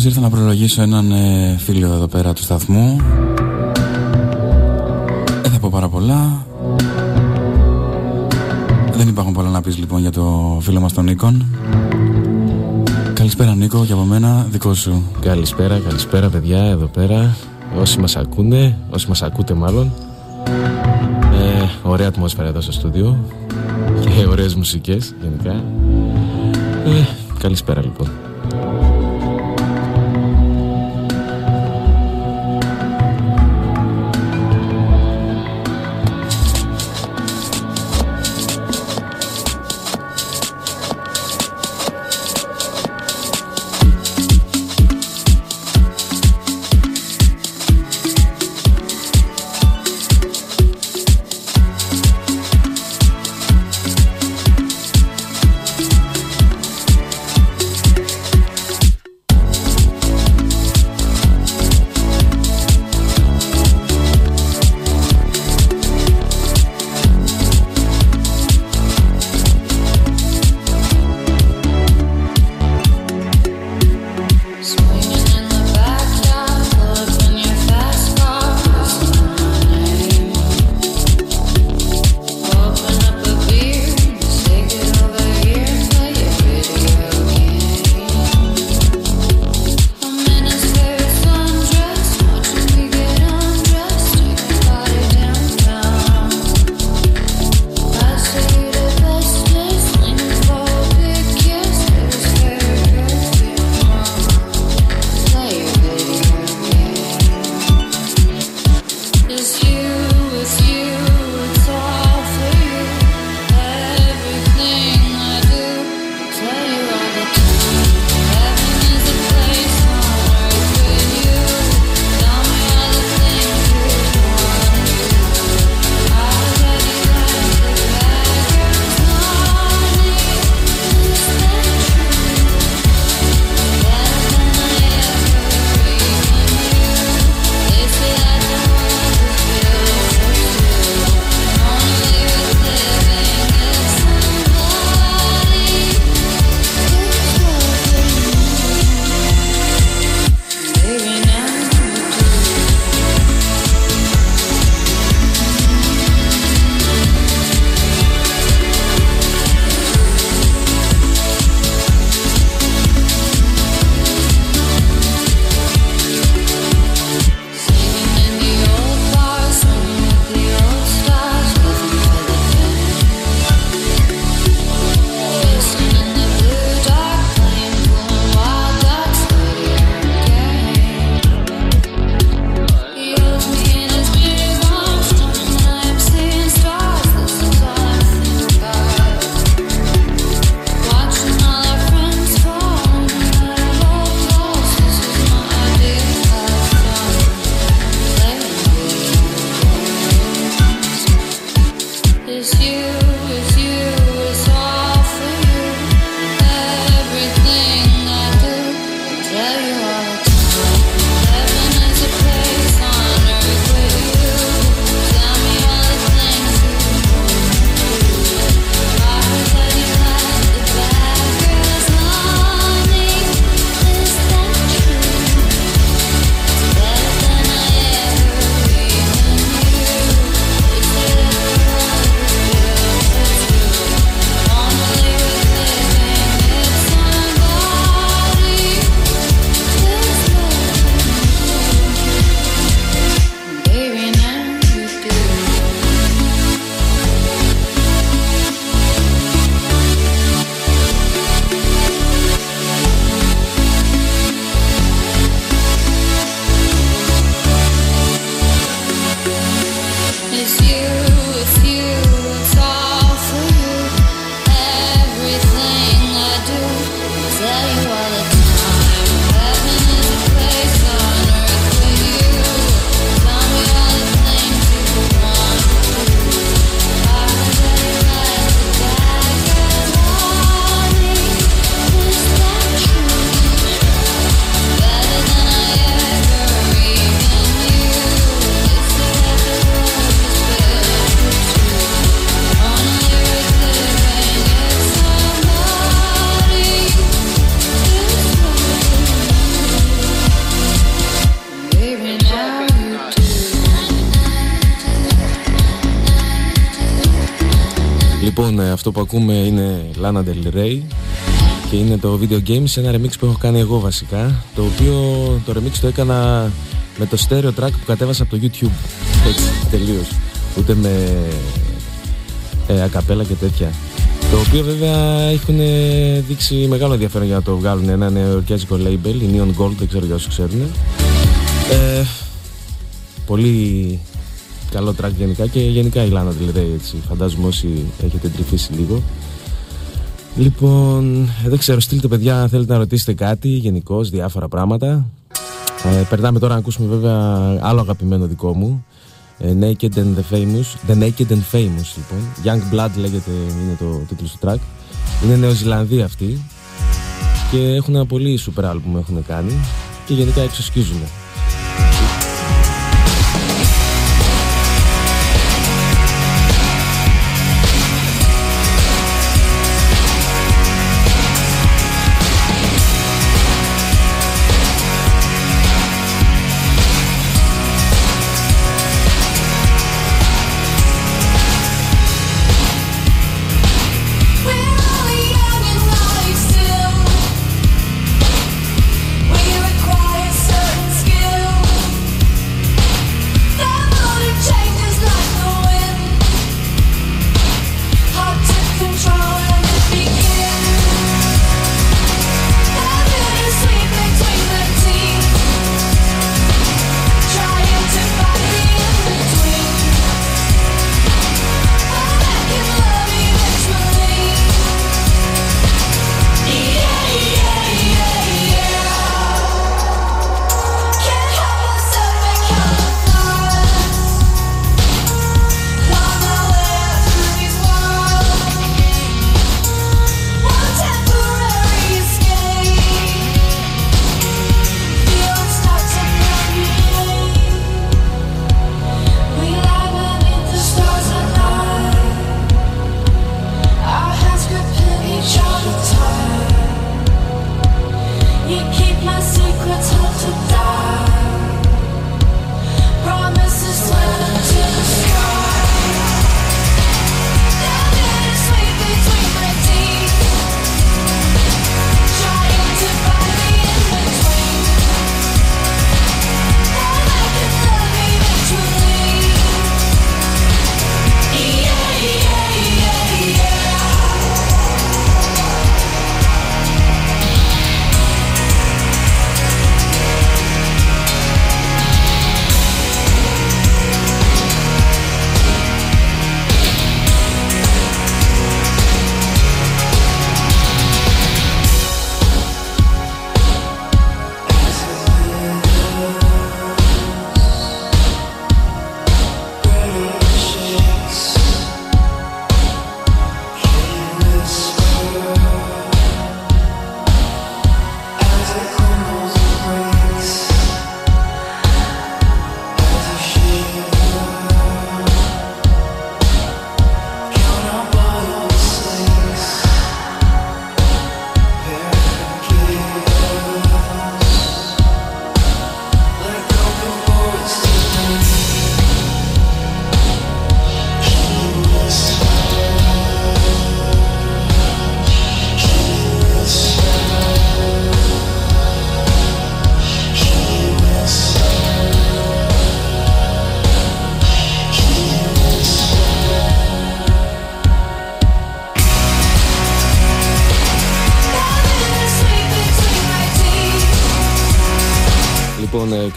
Κωνσταντίνος Πιλάβης ήρθα να προλογίσω έναν ε, φίλο εδώ πέρα του σταθμού. Δεν θα πω πάρα πολλά. Δεν υπάρχουν πολλά να πεις λοιπόν για το φίλο μας τον Νίκον. Καλησπέρα Νίκο και από μένα δικό σου. Καλησπέρα, καλησπέρα παιδιά εδώ πέρα. Όσοι μας ακούνε, όσοι μας ακούτε μάλλον. Ε, ωραία ατμόσφαιρα εδώ στο στούντιο και ωραίες μουσικές γενικά. Ε, καλησπέρα λοιπόν. Αυτό που ακούμε είναι Lana Del Rey και είναι το video games, ένα remix που έχω κάνει εγώ βασικά, το οποίο το remix το έκανα με το stereo track που κατέβασα από το YouTube. Έτσι, τελείως. Ούτε με ε, ακαπέλα και τέτοια. Το οποίο βέβαια έχουν δείξει μεγάλο ενδιαφέρον για να το βγάλουν ένα νεοορκιάζικο label, η Neon Gold, δεν ξέρω για όσους ξέρουν. Ε, πολύ καλό track γενικά και γενικά η Lana Del Rey έτσι. Φαντάζομαι όσοι έχετε τρυφήσει λίγο. Λοιπόν, δεν ξέρω, στείλτε παιδιά αν θέλετε να ρωτήσετε κάτι γενικώ, διάφορα πράγματα. Ε, περνάμε τώρα να ακούσουμε βέβαια άλλο αγαπημένο δικό μου. Ε, Naked and the Famous. The Naked and Famous λοιπόν. Young Blood λέγεται είναι το τίτλο του track. Είναι Νεοζηλανδοί αυτοί. Και έχουν ένα πολύ super album έχουν κάνει. Και γενικά εξοσκίζουν.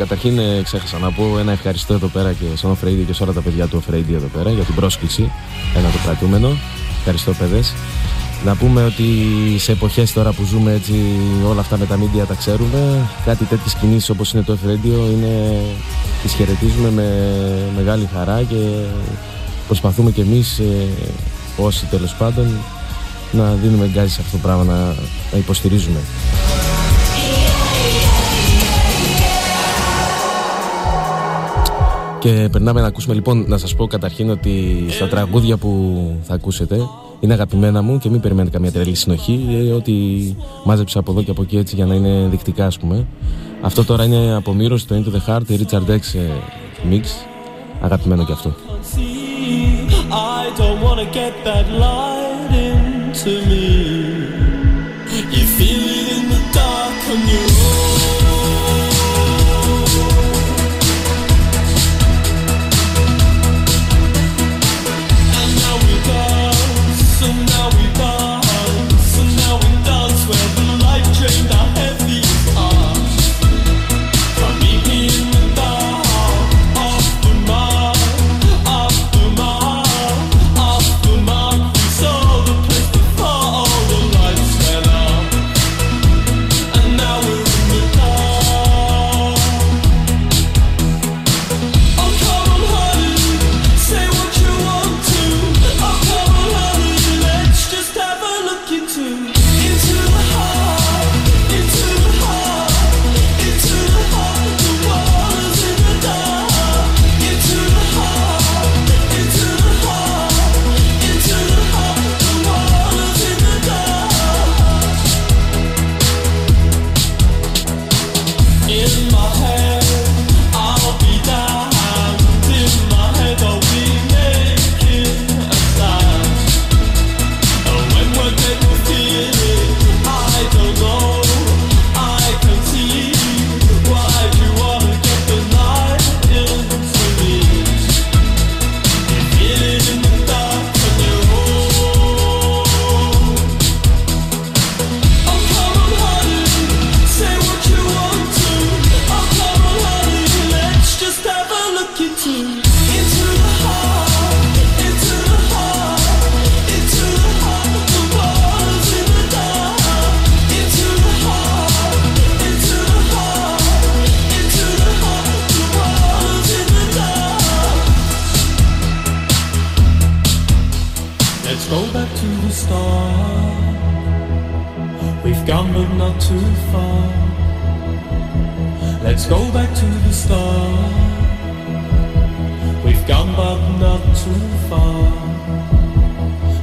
Καταρχήν ε, ξέχασα να πω ένα ευχαριστώ εδώ πέρα και στον Off και σε όλα τα παιδιά του Off εδώ πέρα για την πρόσκληση. Ένα το κρατούμενο. Ευχαριστώ παιδες. Να πούμε ότι σε εποχές τώρα που ζούμε έτσι όλα αυτά με τα media τα ξέρουμε κάτι τέτοιες κινήσεις όπως είναι το Off είναι, τις χαιρετίζουμε με μεγάλη χαρά και προσπαθούμε κι εμείς ε, όσοι τέλος πάντων να δίνουμε γκάζι σε αυτό το πράγμα να, να υποστηρίζουμε. Και περνάμε να ακούσουμε λοιπόν, να σας πω καταρχήν ότι στα τραγούδια που θα ακούσετε είναι αγαπημένα μου και μην περιμένετε καμία τρελή συνοχή, ε, ότι μάζεψα από εδώ και από εκεί έτσι για να είναι δεικτικά ας πούμε. Αυτό τώρα είναι από Μύρος, το Into the Heart, Richard X ε, Mix, αγαπημένο και αυτό. I don't wanna get that light into me. You feel it in the dark on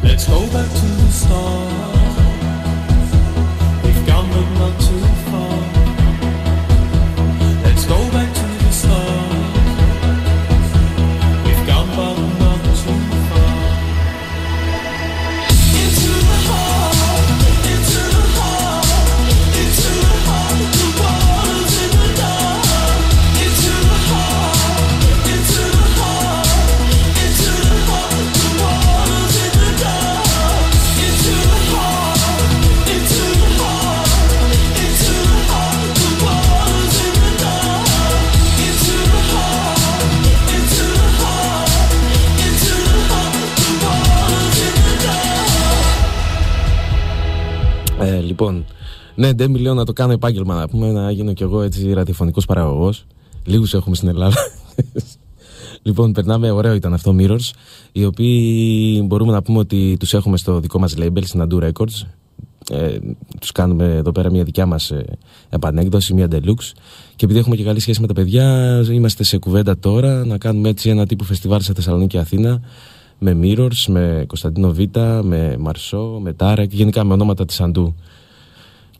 Let's go back to the start. We've gone, but not too Ναι, δεν μιλάω να το κάνω επάγγελμα, να πούμε, να γίνω κι εγώ έτσι ραδιοφωνικός παραγωγός. Λίγους έχουμε στην Ελλάδα. λοιπόν, περνάμε, ωραίο ήταν αυτό, Mirrors, οι οποίοι μπορούμε να πούμε ότι τους έχουμε στο δικό μας label, στην Adu Records. Ε, τους κάνουμε εδώ πέρα μια δικιά μας ε, επανέκδοση, μια deluxe. Και επειδή έχουμε και καλή σχέση με τα παιδιά, είμαστε σε κουβέντα τώρα να κάνουμε έτσι ένα τύπου φεστιβάλ σε Θεσσαλονίκη και Αθήνα με Mirrors, με Κωνσταντίνο Β, με Μαρσό, με Τάρεκ, γενικά με ονόματα της Αντού.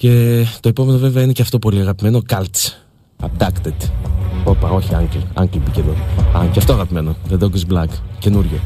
Και το επόμενο βέβαια είναι και αυτό πολύ αγαπημένο, Cults. Abducted. Όπα, όχι, Uncle. Uncle μπήκε εδώ. Α, και αυτό αγαπημένο. The Dog is Black. Καινούριο.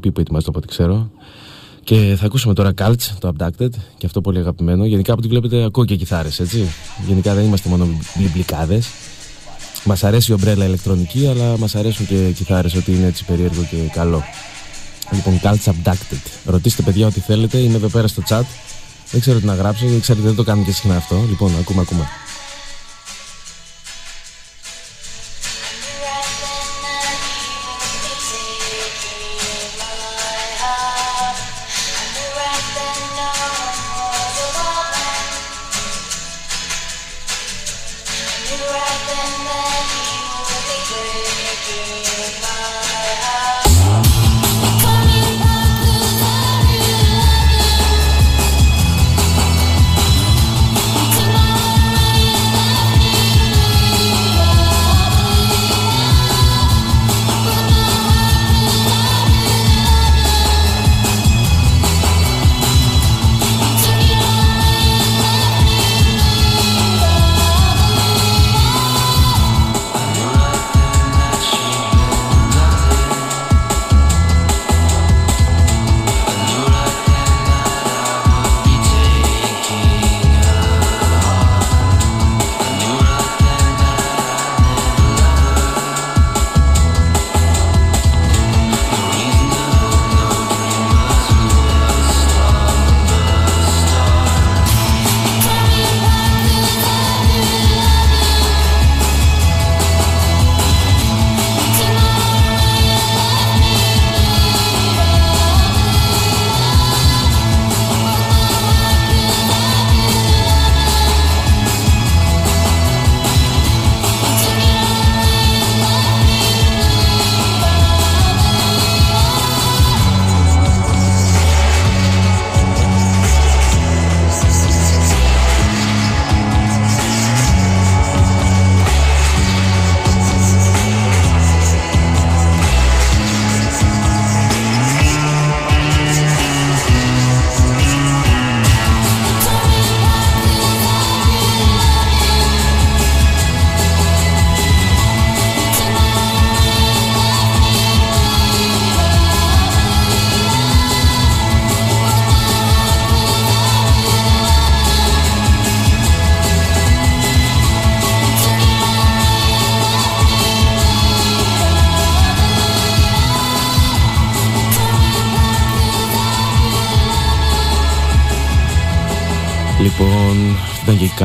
EP που ετοιμάζεται από ό,τι ξέρω. Και θα ακούσουμε τώρα Cults, το Abducted, και αυτό πολύ αγαπημένο. Γενικά από ό,τι βλέπετε ακούω και κιθάρες, έτσι. Γενικά δεν είμαστε μόνο μπλιμπλικάδες. Μας αρέσει η ομπρέλα ηλεκτρονική, αλλά μας αρέσουν και κιθάρες ότι είναι έτσι περίεργο και καλό. Λοιπόν, Cults Abducted. Ρωτήστε παιδιά ό,τι θέλετε, είμαι εδώ πέρα στο chat. Δεν ξέρω τι να γράψω, δεν ξέρετε, δεν το κάνω και συχνά αυτό. Λοιπόν, ακούμε, ακούμε.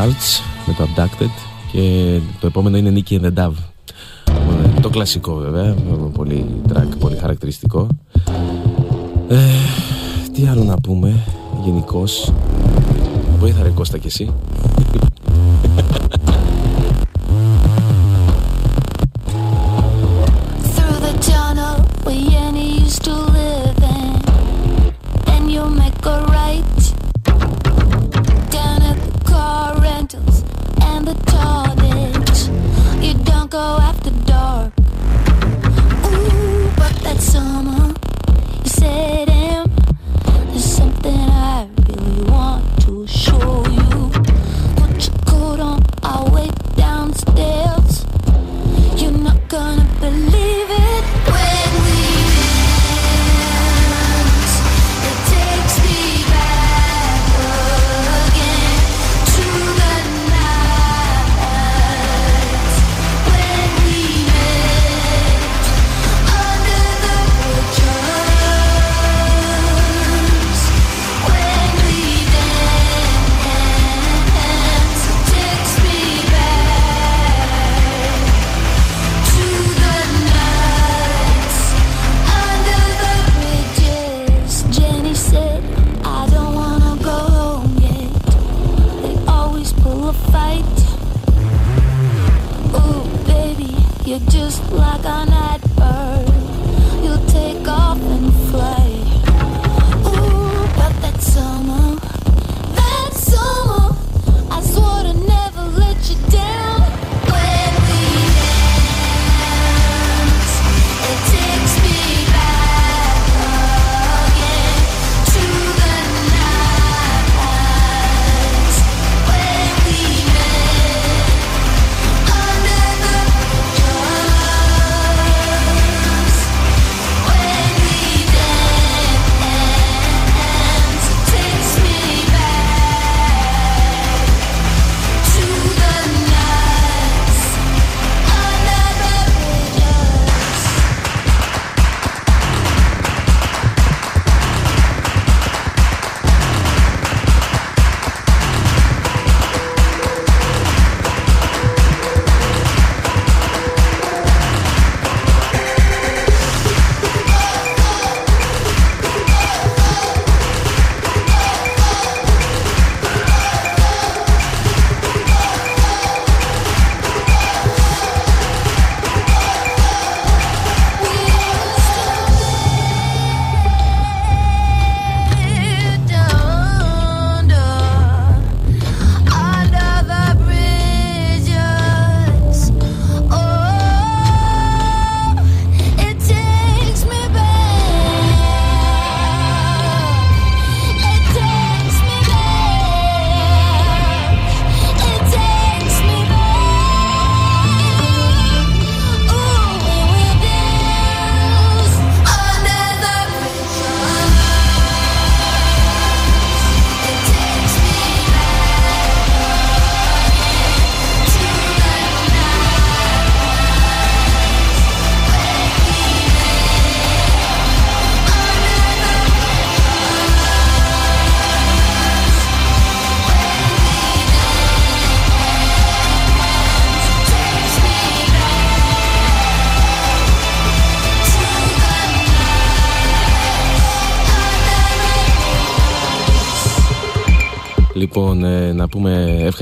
Cults με το Abducted και το επόμενο είναι Nicky and the Dove. Το κλασικό βέβαια, πολύ track, πολύ χαρακτηριστικό. Ε, τι άλλο να πούμε γενικώς; Βοήθα ρε Κώστα κι εσύ.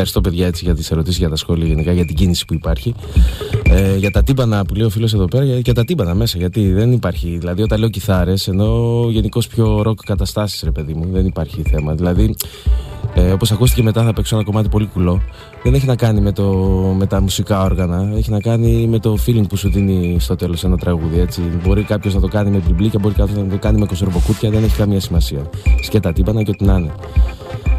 Ευχαριστώ παιδιά έτσι για τις ερωτήσεις, για τα σχόλια γενικά, για την κίνηση που υπάρχει. Ε, για τα τύμπανα που λέει ο φίλος εδώ πέρα, για, για τα τύμπανα μέσα, γιατί δεν υπάρχει. Δηλαδή όταν λέω κιθάρες, ενώ γενικώς πιο ροκ καταστάσεις ρε παιδί μου, δεν υπάρχει θέμα. Δηλαδή ε, Όπως ακούστηκε μετά, θα παίξω ένα κομμάτι πολύ κουλό. Δεν έχει να κάνει με, το, με τα μουσικά όργανα. Έχει να κάνει με το feeling που σου δίνει στο τέλος ένα τραγούδι. Έτσι. Μπορεί κάποιος να το κάνει με μπιμπλίκια, μπορεί κάποιος να το κάνει με κοσορμποκούτια. Δεν έχει καμία σημασία. Σκέτα τύπανα και ό,τι να είναι.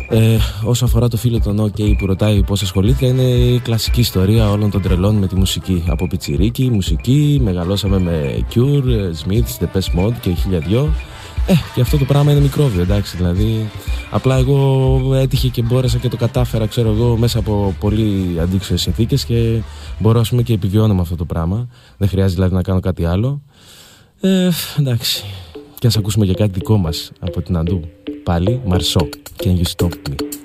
Ε, όσο αφορά το φίλο τον OK που ρωτάει πώς ασχολήθηκα, είναι η κλασική ιστορία όλων των τρελών με τη μουσική. Από πιτσιρίκι, μουσική, μεγαλώσαμε με Cure, Smith, The Best Mode και χίλια δυο. Ε, και αυτό το πράγμα είναι μικρόβιο, εντάξει. Δηλαδή, απλά εγώ έτυχε και μπόρεσα και το κατάφερα, ξέρω εγώ, μέσα από πολύ αντίξωες συνθήκες και μπορώ, ας πούμε, και επιβιώνω με αυτό το πράγμα. Δεν χρειάζεται δηλαδή να κάνω κάτι άλλο. Ε, εντάξει. Και ας ακούσουμε και κάτι δικό μας από την Αντού. Πάλι, Μαρσό. Can you stop me?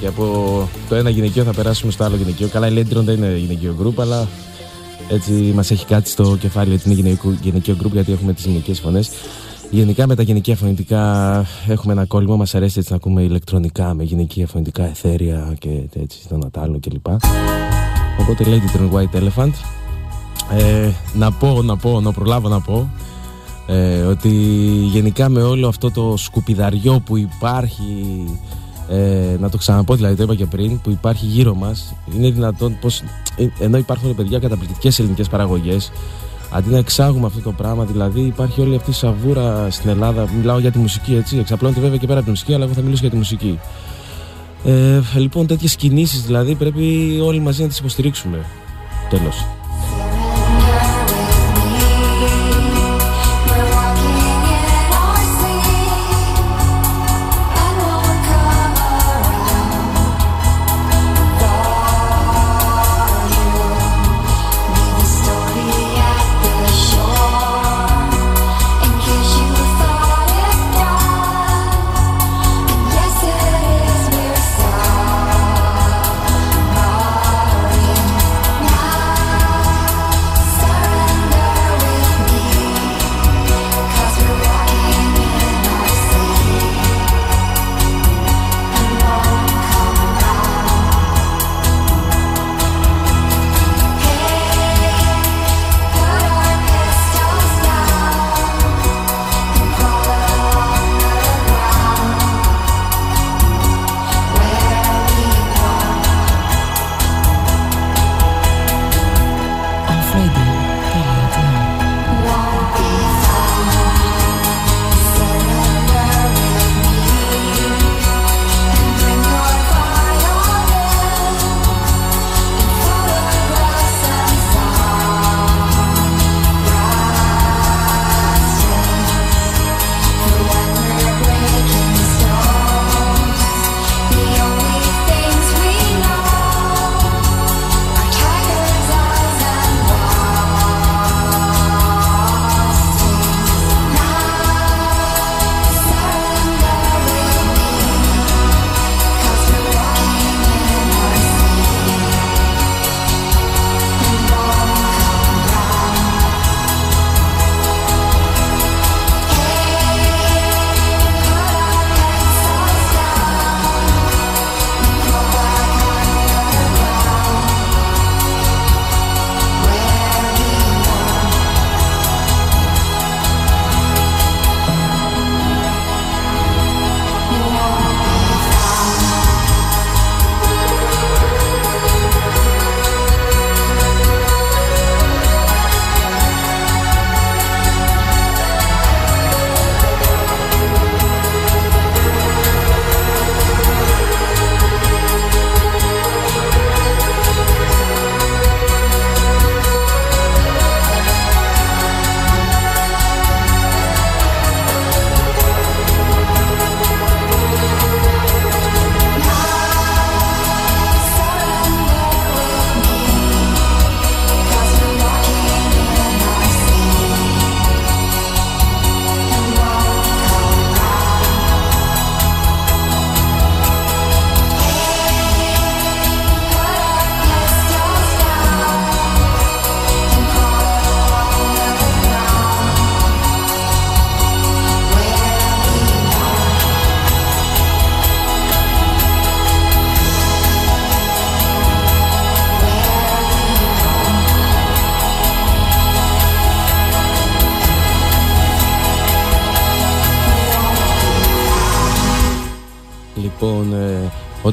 Και από το ένα γυναικείο θα περάσουμε στο άλλο γυναικείο. Καλά, η Lady δεν είναι γυναικείο group, αλλά έτσι μας έχει κάτι στο κεφάλι ότι είναι γυναικείο, γυναικείο γκρουπ γιατί έχουμε τις γυναικείες φωνές. Γενικά με τα γυναικεία φωνητικά έχουμε ένα κόλλημα, μας αρέσει έτσι να ακούμε ηλεκτρονικά με γυναικεία φωνητικά εθέρια και έτσι στο Νατάλο κλπ. Οπότε Lady Turn White Elephant. Ε, να πω, να πω, να προλάβω να πω ε, ότι γενικά με όλο αυτό το σκουπιδαριό που υπάρχει ε, να το ξαναπώ δηλαδή το είπα και πριν που υπάρχει γύρω μας είναι δυνατόν πως ε, ενώ υπάρχουν παιδιά καταπληκτικές ελληνικές παραγωγές αντί να εξάγουμε αυτό το πράγμα δηλαδή υπάρχει όλη αυτή η σαβούρα στην Ελλάδα. Μιλάω για τη μουσική έτσι εξαπλώνεται βέβαια και πέρα από τη μουσική αλλά εγώ θα μιλήσω για τη μουσική. Ε, λοιπόν τέτοιες κινήσεις δηλαδή πρέπει όλοι μαζί να τις υποστηρίξουμε. Τέλος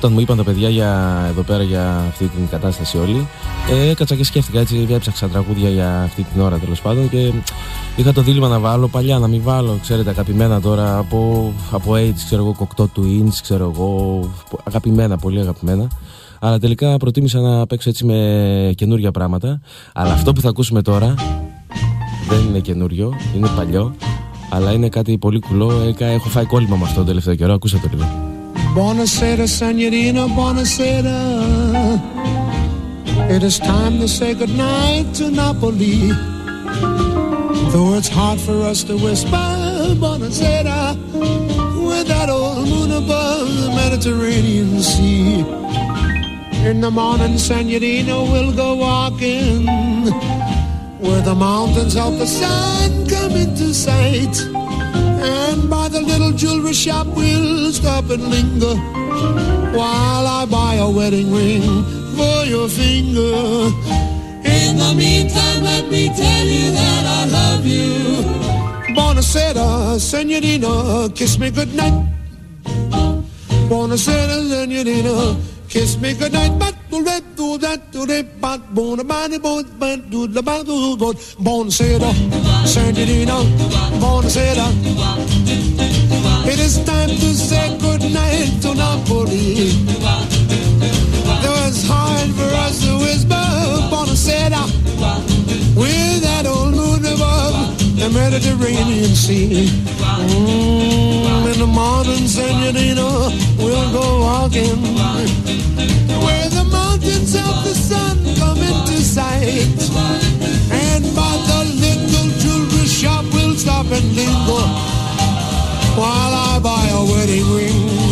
όταν μου είπαν τα παιδιά για, εδώ πέρα για αυτή την κατάσταση όλη, ε, έκατσα και σκέφτηκα έτσι, έψαξα τραγούδια για αυτή την ώρα τέλος πάντων και είχα το δίλημα να βάλω παλιά, να μην βάλω, ξέρετε, αγαπημένα τώρα από, από AIDS, ξέρω εγώ, κοκτό του Inns, ξέρω εγώ, αγαπημένα, πολύ αγαπημένα. Αλλά τελικά προτίμησα να παίξω έτσι με καινούργια πράγματα. Αλλά αυτό που θα ακούσουμε τώρα δεν είναι καινούριο, είναι παλιό. Αλλά είναι κάτι πολύ κουλό. Έχω φάει κόλλημα με αυτό το τελευταίο καιρό. Ακούσατε το λίγο. Buonasera, Signorina, buonasera. It is time to say goodnight to Napoli. Though it's hard for us to whisper, buonasera, with that old moon above the Mediterranean Sea. In the morning, Signorina, we'll go walking where the mountains of the sun come into sight. And by the little jewelry shop, we'll stop and linger while I buy a wedding ring for your finger. In the meantime, let me tell you that I love you. Buonasera, senorina, kiss me goodnight. Buonasera, senorina, kiss me goodnight. But do do the ba do good. Buonasera. It is time to say goodnight to Napoli. It was hard for us to whisper, buonasera, with that old moon above the Mediterranean Sea. Mm, in the morning, Senorita, we'll go walking where the mountains of the sun come into sight. Stop and linger while I buy a wedding ring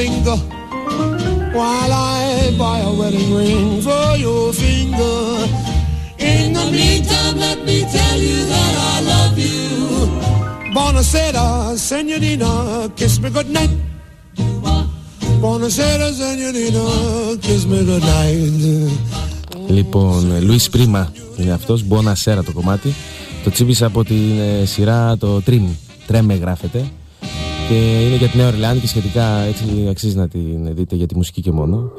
linger while I buy a wedding ring for your finger. In the meantime, let me tell you that I love you. Buonasera, senorita, kiss me goodnight. Buonasera, senorita, kiss me goodnight. Λοιπόν, Λουίς Πρίμα είναι αυτός, Μπόνα Σέρα το κομμάτι. Το τσίπησα από την ε, σειρά το Trim, Τρέμε γράφεται. Και είναι για τη Νέα Ορλεάνη και σχετικά έτσι αξίζει να την δείτε για τη μουσική και μόνο.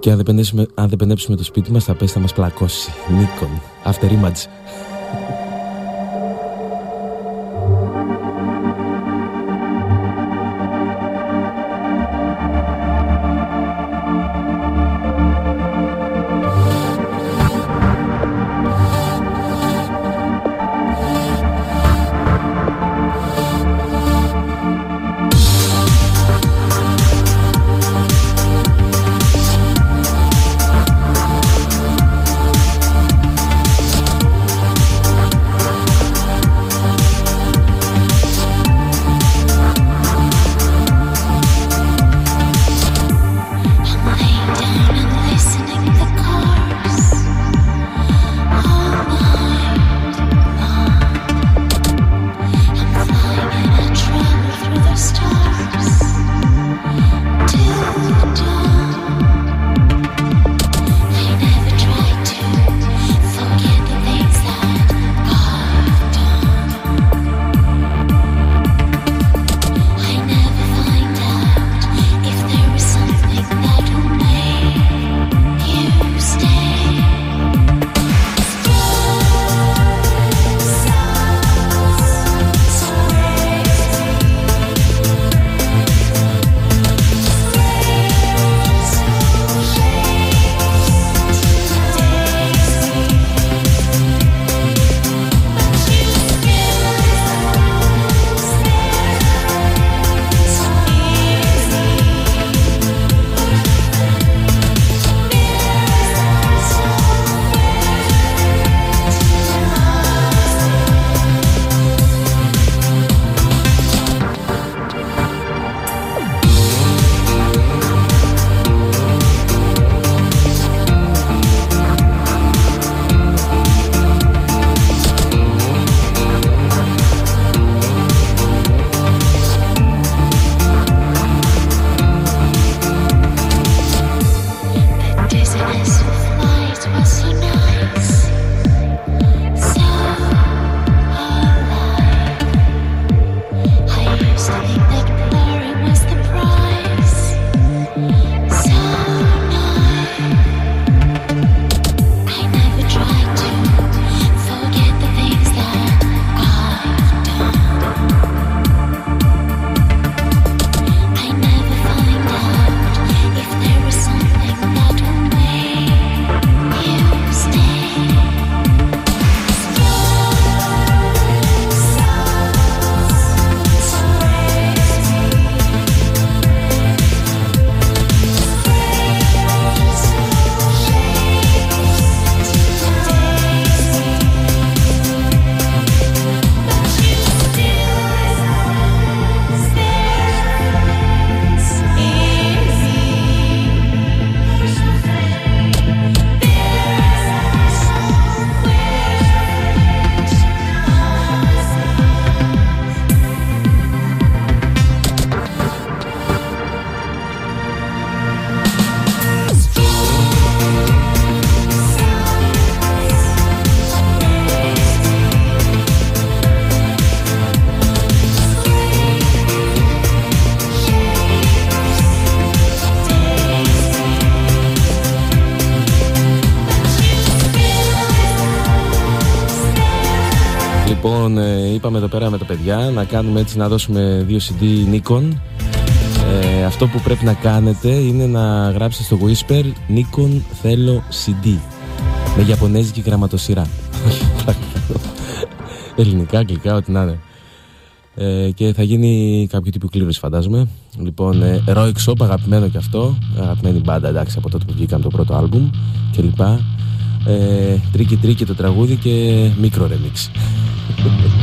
Και αν δεν πενέψουμε, αν δεν πενέψουμε το σπίτι μας θα πέσει θα μας πλακώσει. Νίκον, after image. Λοιπόν, ε, είπαμε εδώ πέρα με τα παιδιά να κάνουμε έτσι να δώσουμε δύο CD Nikon. Ε, αυτό που πρέπει να κάνετε είναι να γράψετε στο Whisper Nikon θέλω CD με Ιαπωνέζικη γραμματοσυρά. Ελληνικά, αγγλικά, ό,τι να είναι. Ε, και θα γίνει κάποιο τύπου κλήρωση φαντάζομαι Λοιπόν, ε, Roy Shop, αγαπημένο και αυτό Αγαπημένη μπάντα εντάξει από τότε που βγήκαν το πρώτο άλμπουμ και λοιπά ε, Τρίκι τρίκι το τραγούδι και μικρό remix Thank you.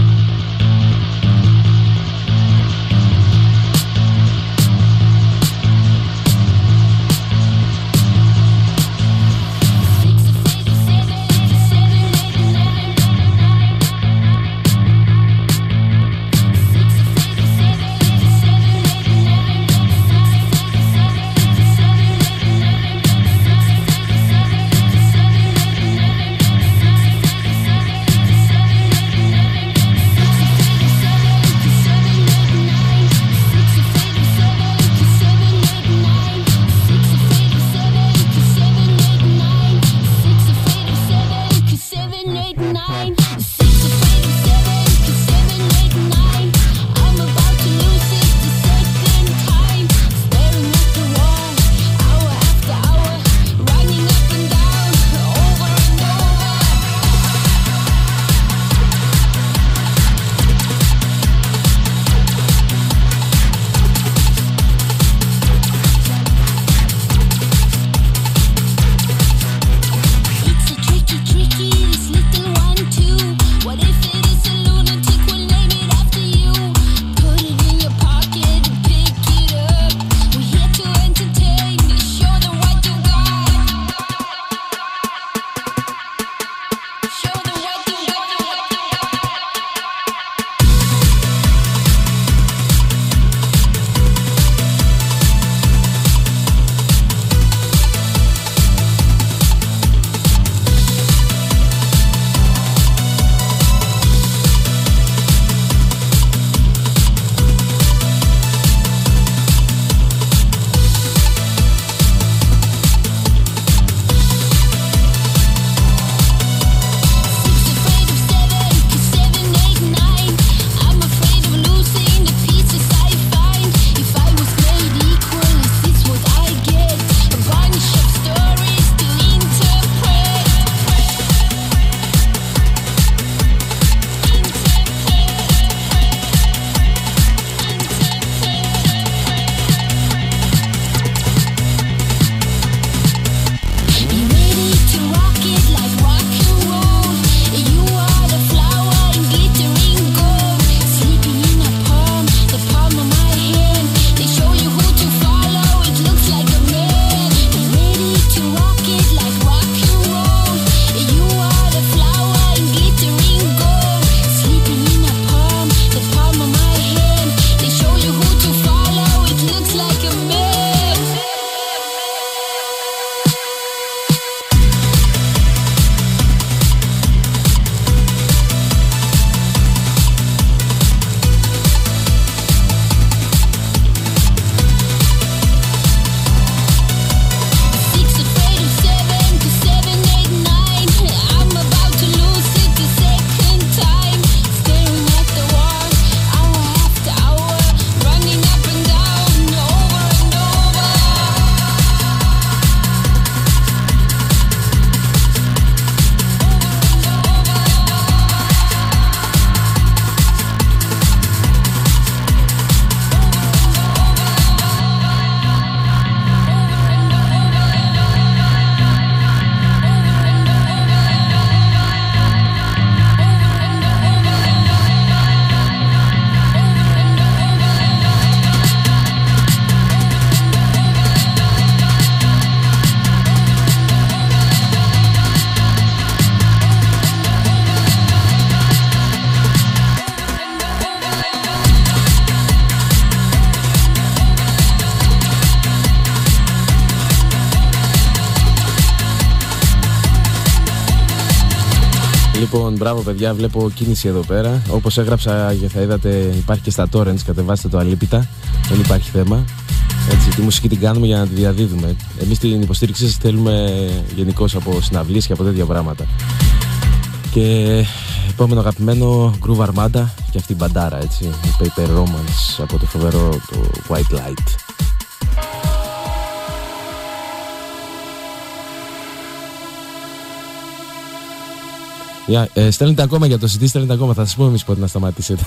Παιδιά, βλέπω κίνηση εδώ πέρα. Όπως έγραψα και θα είδατε, υπάρχει και στα torrents. Κατεβάστε το αλίπητα. Δεν υπάρχει θέμα. Έτσι, τη μουσική την κάνουμε για να τη διαδίδουμε. Εμείς την υποστήριξή σας θέλουμε γενικώ από συναυλίες και από τέτοια πράγματα. Και επόμενο αγαπημένο Groove Armada και αυτή η μπαντάρα έτσι, η Paper Romance από το φοβερό το White Light. Yeah, ε, στέλνετε ακόμα για το CD, στέλνετε ακόμα. Θα σας πούμε εμείς πότε να σταματήσετε.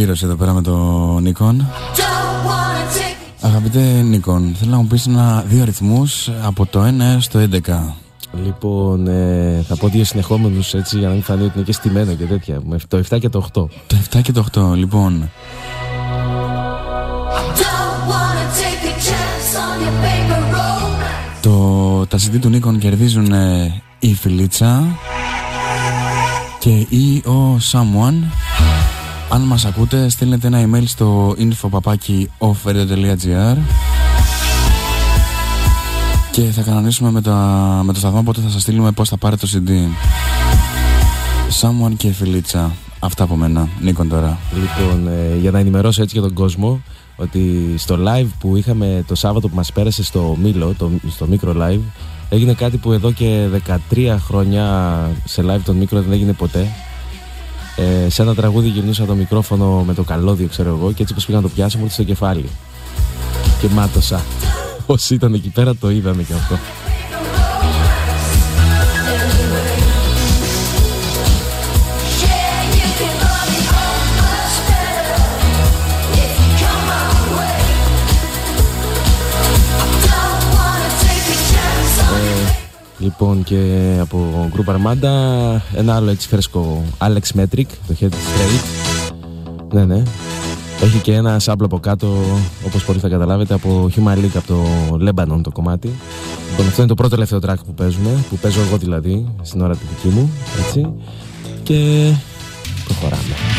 Κλήρωση εδώ πέρα με το Νίκον. Αγαπητέ Νίκον, θέλω να μου πεις ένα, δύο αριθμούς από το 1 έως το 11. Λοιπόν, ε, θα πω δύο συνεχόμενους έτσι για να μην φανεί ότι είναι και στημένο και τέτοια. Με το 7 και το 8. Το 7 και το 8, λοιπόν. Το, τα CD του Νίκον κερδίζουν ε, η Φιλίτσα και ή ο Someone αν μας ακούτε στείλετε ένα email στο info.offer.gr και θα κανονίσουμε με, τα, με το σταθμό πότε θα σας στείλουμε πώς θα πάρετε το CD. Someone και Φιλίτσα Αυτά από μένα, Νίκον τώρα. Λοιπόν, ε, για να ενημερώσω έτσι για τον κόσμο ότι στο live που είχαμε το Σάββατο που μας πέρασε στο Μήλο, το, στο Micro Live έγινε κάτι που εδώ και 13 χρόνια σε live τον Micro δεν έγινε ποτέ ε, σε ένα τραγούδι γυρνούσα το μικρόφωνο με το καλώδιο, ξέρω εγώ, και έτσι πως πήγα να το πιάσω, μου στο κεφάλι. Και μάτωσα. Όσοι ήταν εκεί πέρα το είδανε και αυτό. Λοιπόν και από Group Armada ένα άλλο έτσι φρέσκο Alex Metric, το Head Straight. Ναι, ναι. Έχει και ένα σάμπλο από κάτω, όπως πολύ θα καταλάβετε, από Human League, από το Lebanon το κομμάτι. Λοιπόν, αυτό είναι το πρώτο τελευταίο track που παίζουμε, που παίζω εγώ δηλαδή, στην ώρα τη δική μου, έτσι. Και προχωράμε.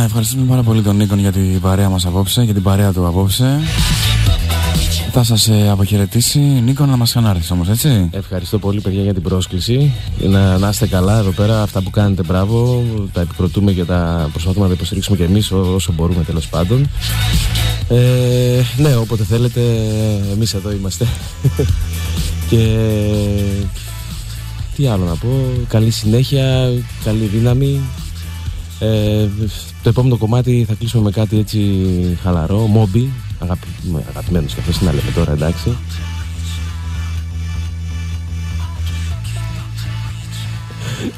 Ευχαριστούμε πάρα πολύ τον Νίκον για την παρέα μας απόψε, για την παρέα του απόψε. Θα σας ε, αποχαιρετήσει. Νίκο να μας ξανάρθεις όμως έτσι. Ευχαριστώ πολύ παιδιά για την πρόσκληση. Να, να είστε καλά εδώ πέρα. Αυτά που κάνετε μπράβο. Τα επικροτούμε και τα προσπαθούμε να τα υποστηρίξουμε και εμείς όσο μπορούμε τέλος πάντων. Ε, Ναι όποτε θέλετε εμείς εδώ είμαστε. Και τι άλλο να πω. Καλή συνέχεια, καλή δύναμη ε, το επόμενο κομμάτι θα κλείσουμε με κάτι έτσι χαλαρό, μόμπι, αγαπη, αγαπημένος και αυτός να λέμε τώρα εντάξει.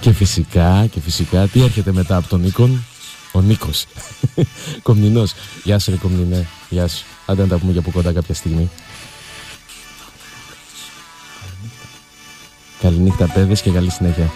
Και φυσικά, και φυσικά, τι έρχεται μετά από τον Νίκον, ο Νίκος, Κομνηνός. Γεια σου ρε Κομνηνέ, γεια σου. Άντε να τα πούμε για από κοντά κάποια στιγμή. Καληνύχτα παιδες και καλή συνέχεια.